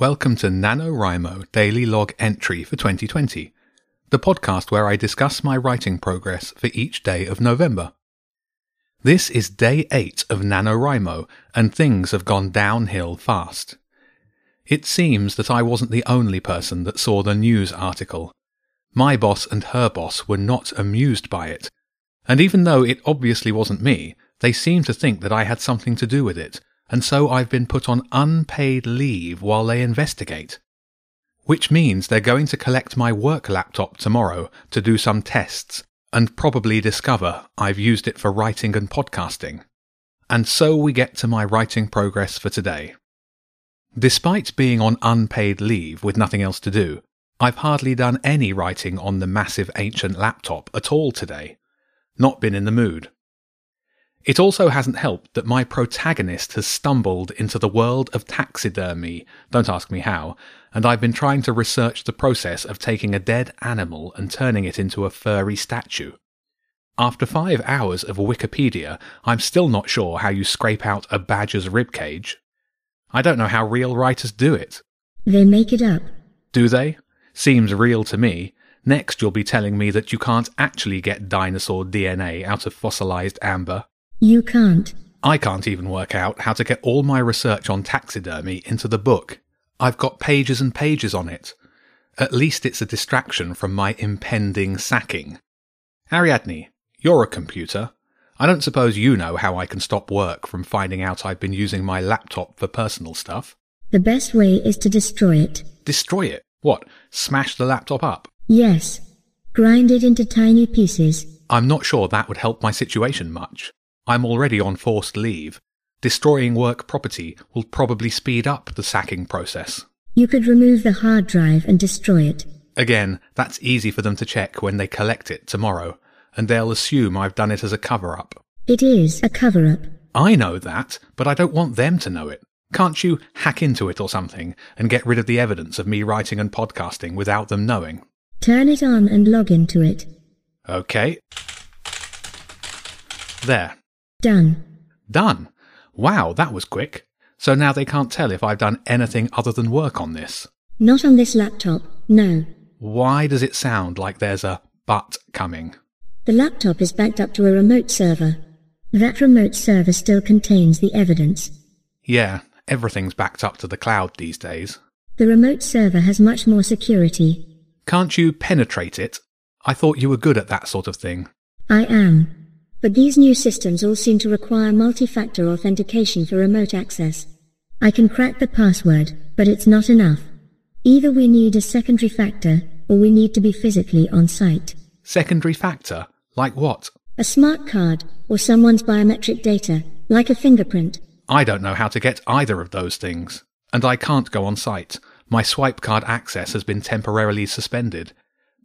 Welcome to NaNoWriMo Daily Log Entry for 2020, the podcast where I discuss my writing progress for each day of November. This is day 8 of NaNoWriMo, and things have gone downhill fast. It seems that I wasn't the only person that saw the news article. My boss and her boss were not amused by it, and even though it obviously wasn't me, they seemed to think that I had something to do with it, and so I've been put on unpaid leave while they investigate. Which means they're going to collect my work laptop tomorrow to do some tests and probably discover I've used it for writing and podcasting. And so we get to my writing progress for today. Despite being on unpaid leave with nothing else to do, I've hardly done any writing on the massive ancient laptop at all today. Not been in the mood. It also hasn't helped that my protagonist has stumbled into the world of taxidermy, don't ask me how, and I've been trying to research the process of taking a dead animal and turning it into a furry statue. After five hours of Wikipedia, I'm still not sure how you scrape out a badger's ribcage. I don't know how real writers do it. They make it up. Do they? Seems real to me. Next, you'll be telling me that you can't actually get dinosaur DNA out of fossilized amber. You can't. I can't even work out how to get all my research on taxidermy into the book. I've got pages and pages on it. At least it's a distraction from my impending sacking. Ariadne, you're a computer. I don't suppose you know how I can stop work from finding out I've been using my laptop for personal stuff. The best way is to destroy it. Destroy it? What? Smash the laptop up? Yes. Grind it into tiny pieces. I'm not sure that would help my situation much. I'm already on forced leave. Destroying work property will probably speed up the sacking process. You could remove the hard drive and destroy it. Again, that's easy for them to check when they collect it tomorrow, and they'll assume I've done it as a cover up. It is a cover up. I know that, but I don't want them to know it. Can't you hack into it or something and get rid of the evidence of me writing and podcasting without them knowing? Turn it on and log into it. Okay. There. Done. Done. Wow, that was quick. So now they can't tell if I've done anything other than work on this. Not on this laptop, no. Why does it sound like there's a but coming? The laptop is backed up to a remote server. That remote server still contains the evidence. Yeah, everything's backed up to the cloud these days. The remote server has much more security. Can't you penetrate it? I thought you were good at that sort of thing. I am. But these new systems all seem to require multi-factor authentication for remote access. I can crack the password, but it's not enough. Either we need a secondary factor, or we need to be physically on site. Secondary factor? Like what? A smart card, or someone's biometric data, like a fingerprint. I don't know how to get either of those things. And I can't go on site. My swipe card access has been temporarily suspended.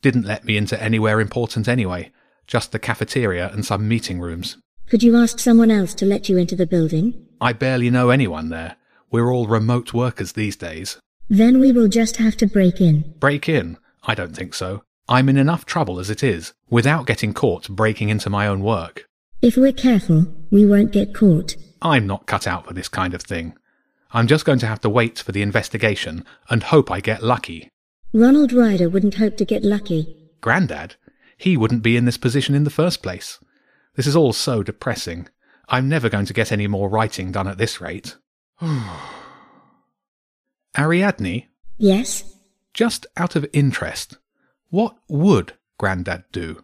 Didn't let me into anywhere important anyway just the cafeteria and some meeting rooms. Could you ask someone else to let you into the building? I barely know anyone there. We're all remote workers these days. Then we will just have to break in. Break in? I don't think so. I'm in enough trouble as it is, without getting caught breaking into my own work. If we're careful, we won't get caught. I'm not cut out for this kind of thing. I'm just going to have to wait for the investigation and hope I get lucky. Ronald Ryder wouldn't hope to get lucky. Grandad? He wouldn't be in this position in the first place. This is all so depressing. I'm never going to get any more writing done at this rate. Ariadne? Yes? Just out of interest, what would Grandad do?